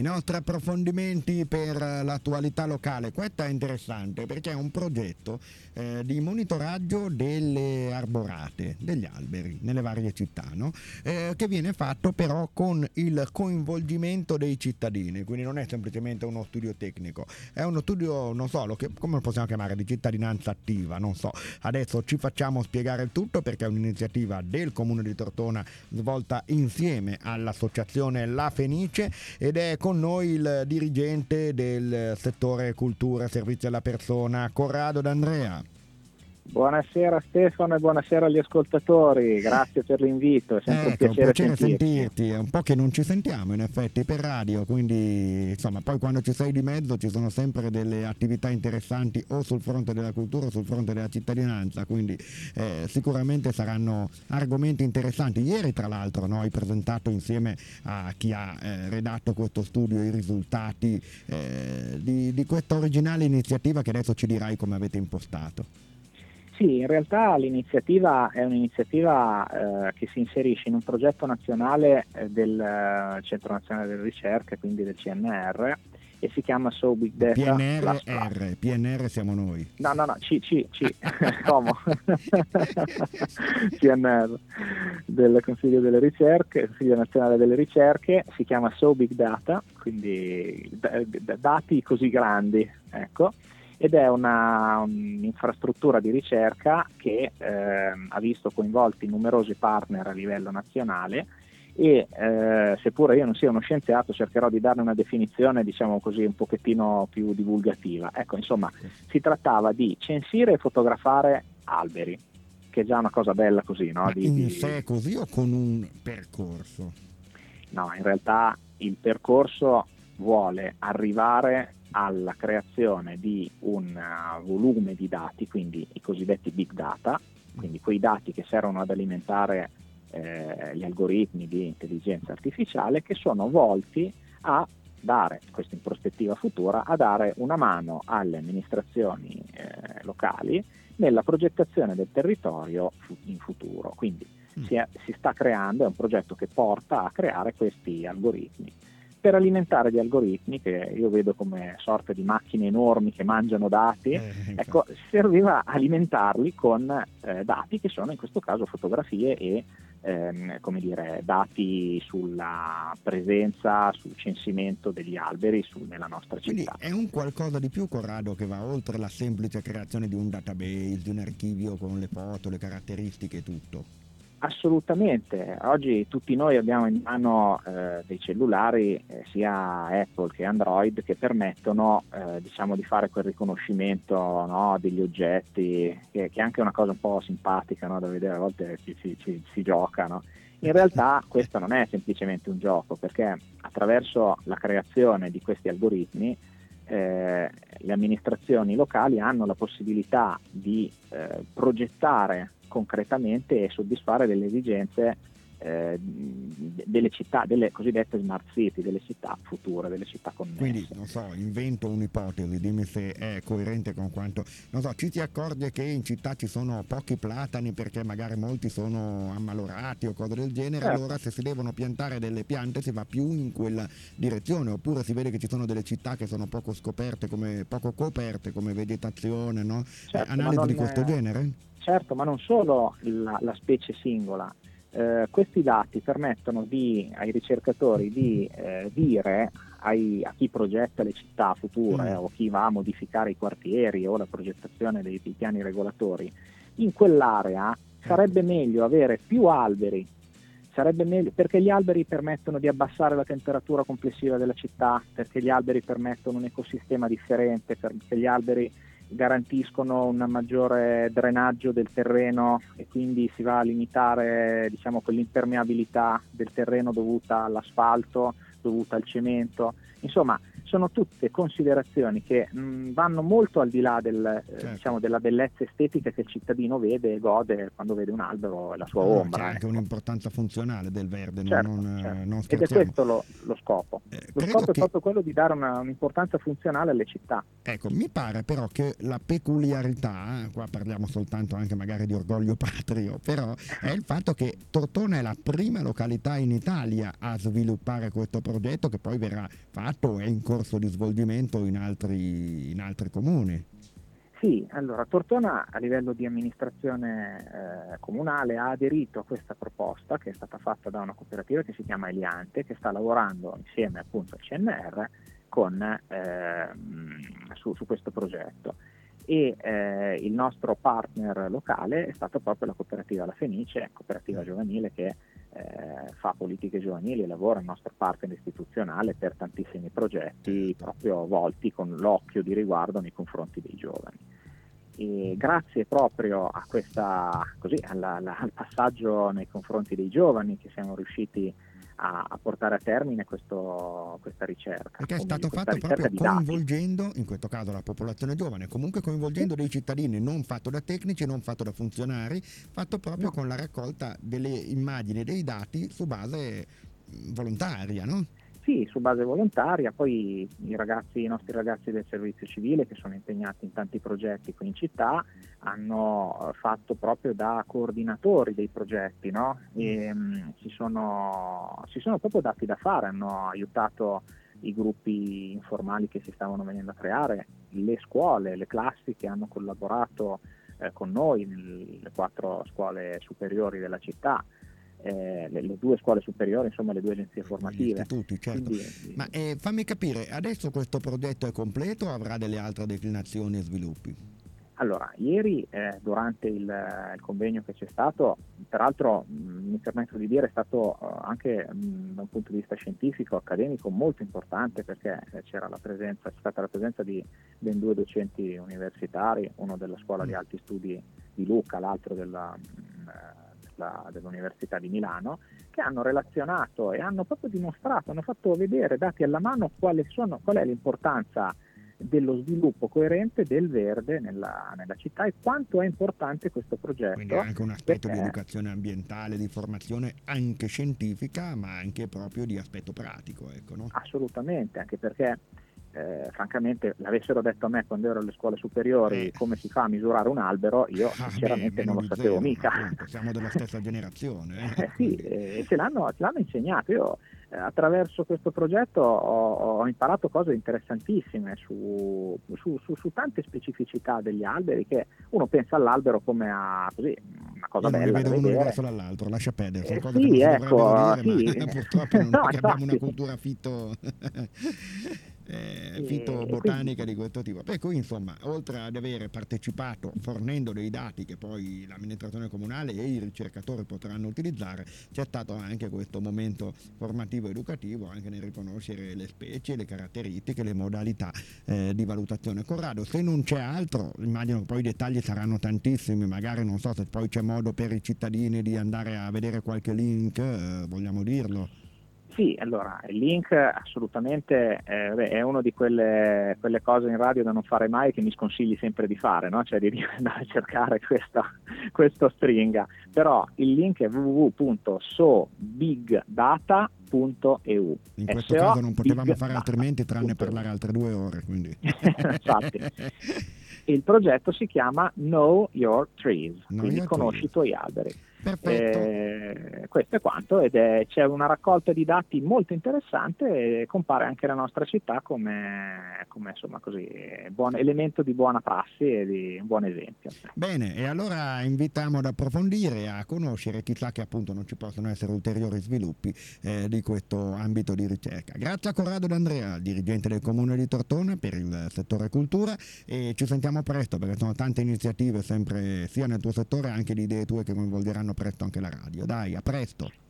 i nostri approfondimenti per l'attualità locale. Questo è interessante perché è un progetto eh, di monitoraggio delle arborate, degli alberi nelle varie città, no? eh, che viene fatto però con il coinvolgimento dei cittadini, quindi non è semplicemente uno studio tecnico, è uno studio, non so, lo che, come lo possiamo chiamare, di cittadinanza attiva, non so. Adesso ci facciamo spiegare il tutto perché è un'iniziativa del Comune di Tortona svolta insieme all'associazione La Fenice ed è con noi il dirigente del settore cultura e servizi alla persona, Corrado D'Andrea. Buonasera Stefano e buonasera agli ascoltatori, grazie per l'invito, è sempre ecco, un piacere, piacere sentirti. È un po' che non ci sentiamo in effetti per radio, quindi insomma poi quando ci sei di mezzo ci sono sempre delle attività interessanti o sul fronte della cultura o sul fronte della cittadinanza, quindi eh, sicuramente saranno argomenti interessanti. Ieri tra l'altro no, hai presentato insieme a chi ha eh, redatto questo studio i risultati eh, di, di questa originale iniziativa che adesso ci dirai come avete impostato. Sì, in realtà l'iniziativa è un'iniziativa eh, che si inserisce in un progetto nazionale eh, del eh, Centro Nazionale delle Ricerche, quindi del CNR, e si chiama So Big Data. PNRR, PNR siamo noi. No, no, no, C, C, C, Como. CNR del Consiglio delle Ricerche, Consiglio Nazionale delle Ricerche, si chiama So Big Data, quindi d- d- dati così grandi, ecco ed è una, un'infrastruttura di ricerca che eh, ha visto coinvolti numerosi partner a livello nazionale e eh, seppure io non sia uno scienziato cercherò di darne una definizione diciamo così un pochettino più divulgativa. Ecco, insomma, si trattava di censire e fotografare alberi, che è già una cosa bella così, no? Di, in sé così o con un percorso? No, in realtà il percorso vuole arrivare alla creazione di un uh, volume di dati, quindi i cosiddetti big data, quindi quei dati che servono ad alimentare eh, gli algoritmi di intelligenza artificiale che sono volti a dare, questo in prospettiva futura, a dare una mano alle amministrazioni eh, locali nella progettazione del territorio in futuro. Quindi mm. si, è, si sta creando, è un progetto che porta a creare questi algoritmi per alimentare gli algoritmi, che io vedo come sorte di macchine enormi che mangiano dati, eh, ecco, serviva alimentarli con eh, dati che sono in questo caso fotografie e ehm, come dire, dati sulla presenza, sul censimento degli alberi su, nella nostra città. Quindi è un qualcosa di più, Corrado, che va oltre la semplice creazione di un database, di un archivio con le foto, le caratteristiche e tutto. Assolutamente, oggi tutti noi abbiamo in mano eh, dei cellulari eh, sia Apple che Android che permettono eh, diciamo, di fare quel riconoscimento no, degli oggetti, che, che, è anche una cosa un po' simpatica no, da vedere, a volte ci, ci, ci, si gioca. In realtà questo non è semplicemente un gioco perché attraverso la creazione di questi algoritmi eh, le amministrazioni locali hanno la possibilità di eh, progettare concretamente e soddisfare delle esigenze eh, delle città, delle cosiddette smart city, delle città future, delle città connesse. Quindi, non so, invento un'ipotesi, dimmi se è coerente con quanto... Non so, ci si accorge che in città ci sono pochi platani perché magari molti sono ammalorati o cose del genere, certo. allora se si devono piantare delle piante si va più in quella direzione, oppure si vede che ci sono delle città che sono poco scoperte, come, poco coperte come vegetazione, no? certo, Analisi di questo è... genere? Certo, ma non solo la, la specie singola. Eh, questi dati permettono di, ai ricercatori di eh, dire ai, a chi progetta le città future mm. o chi va a modificare i quartieri o la progettazione dei, dei piani regolatori, in quell'area sarebbe meglio avere più alberi, sarebbe meglio, perché gli alberi permettono di abbassare la temperatura complessiva della città, perché gli alberi permettono un ecosistema differente, perché gli alberi garantiscono un maggiore drenaggio del terreno e quindi si va a limitare diciamo, quell'impermeabilità del terreno dovuta all'asfalto, dovuta al cemento. Insomma, sono tutte considerazioni che mh, vanno molto al di là del, eh, certo. eh, diciamo, della bellezza estetica che il cittadino vede e gode quando vede un albero e la sua no, ombra. C'è anche ecco. un'importanza funzionale del verde, certo, non, certo. non Ed è questo lo, lo scopo. Eh, lo scopo che... è proprio quello di dare una, un'importanza funzionale alle città. Ecco, mi pare però che la peculiarità, qua parliamo soltanto anche magari di orgoglio patrio, però è il fatto che Tortona è la prima località in Italia a sviluppare questo progetto che poi verrà fatto e in corso di svolgimento in altri, in altri comuni. Sì, allora Tortona a livello di amministrazione eh, comunale ha aderito a questa proposta che è stata fatta da una cooperativa che si chiama Eliante, che sta lavorando insieme appunto al CNR con, eh, su, su, questo progetto. E eh, il nostro partner locale è stata proprio la cooperativa La Fenice, cooperativa giovanile che eh, fa politiche giovanili e lavora il nostro partner istituzionale per tantissimi progetti proprio volti con l'occhio di riguardo nei confronti dei giovani. E grazie proprio a questa, così, alla, alla, al passaggio nei confronti dei giovani che siamo riusciti a, a portare a termine questo, questa ricerca. Perché è stato fatto proprio coinvolgendo, in questo caso la popolazione giovane, comunque coinvolgendo dei cittadini, non fatto da tecnici, non fatto da funzionari, fatto proprio no. con la raccolta delle immagini, dei dati su base volontaria, no? Sì, su base volontaria, poi i, ragazzi, i nostri ragazzi del servizio civile che sono impegnati in tanti progetti qui in città hanno fatto proprio da coordinatori dei progetti, no? e, mh, si, sono, si sono proprio dati da fare, hanno aiutato i gruppi informali che si stavano venendo a creare, le scuole, le classi che hanno collaborato eh, con noi nelle quattro scuole superiori della città eh, le, le, due scuole superiori, insomma le due agenzie formative. Istituti, certo. Quindi, Ma eh, fammi capire, adesso questo progetto è completo o avrà delle altre declinazioni e sviluppi? Allora, ieri eh, durante il, il, convegno che c'è stato, peraltro mh, mi permetto di dire è stato uh, anche mh, da un punto di vista scientifico, accademico molto importante perché eh, c'era la presenza, c'è stata la presenza di ben due docenti universitari, uno della scuola di alti studi di Lucca, l'altro della, mh, della, dell'Università di Milano, che hanno relazionato e hanno proprio dimostrato, hanno fatto vedere, dati alla mano, sono, qual è l'importanza dello sviluppo coerente del verde nella, nella, città e quanto è importante questo progetto. Quindi anche un aspetto perché... di educazione ambientale, di formazione anche scientifica, ma anche proprio di aspetto pratico. Ecco, no? Assolutamente, anche perché eh, francamente l'avessero detto a me quando ero alle scuole superiori eh. come si fa a misurare un albero, io ah, sinceramente beh, non lo sapevo zero, mica. Appunto, siamo della stessa generazione. Eh, sì, e ce l'hanno, ce l'hanno insegnato. Io eh, attraverso questo progetto ho, ho, imparato cose interessantissime su, su, su, su, tante specificità degli alberi che uno pensa all'albero come a così, una cosa Io bella. Non vedo uno diverso dall'altro, lascia perdere, eh, sì, ecco, dire, sì. ma purtroppo non no, abbiamo una cultura fitto eh, fitobotanica di questo tipo. Per cui insomma, oltre ad avere partecipato fornendo dei dati che poi l'amministrazione comunale e i ricercatori potranno utilizzare, c'è stato anche questo momento formativo educativo anche nel riconoscere le specie, le caratteristiche, le modalità eh, di valutazione. Corrado, se non c'è altro, immagino che poi i dettagli saranno tantissimi, magari non so se poi c'è modo per i cittadini di andare a vedere qualche link, eh, vogliamo dirlo. Sì, allora il link assolutamente eh, è una di quelle, quelle, cose in radio da non fare mai che mi sconsigli sempre di fare, no? cioè di andare a cercare questa, questo stringa. Però il link è www.sobigdata.eu. In questo so, caso non potevamo fare altrimenti tranne parlare altre due ore. Quindi. Infatti. Il progetto si chiama Know Your Trees, know quindi your conosci i tuoi alberi. Eh, questo è quanto ed è, c'è una raccolta di dati molto interessante e compare anche la nostra città come, come insomma, così, buon elemento di buona prassi e di un buon esempio. Bene, e allora invitiamo ad approfondire, a conoscere, chissà che appunto non ci possono essere ulteriori sviluppi eh, di questo ambito di ricerca. Grazie a Corrado D'Andrea, dirigente del Comune di Tortona per il settore cultura e ci sentiamo presto perché sono tante iniziative sempre sia nel tuo settore anche di idee tue che coinvolgeranno presto anche la radio. Dai, a presto.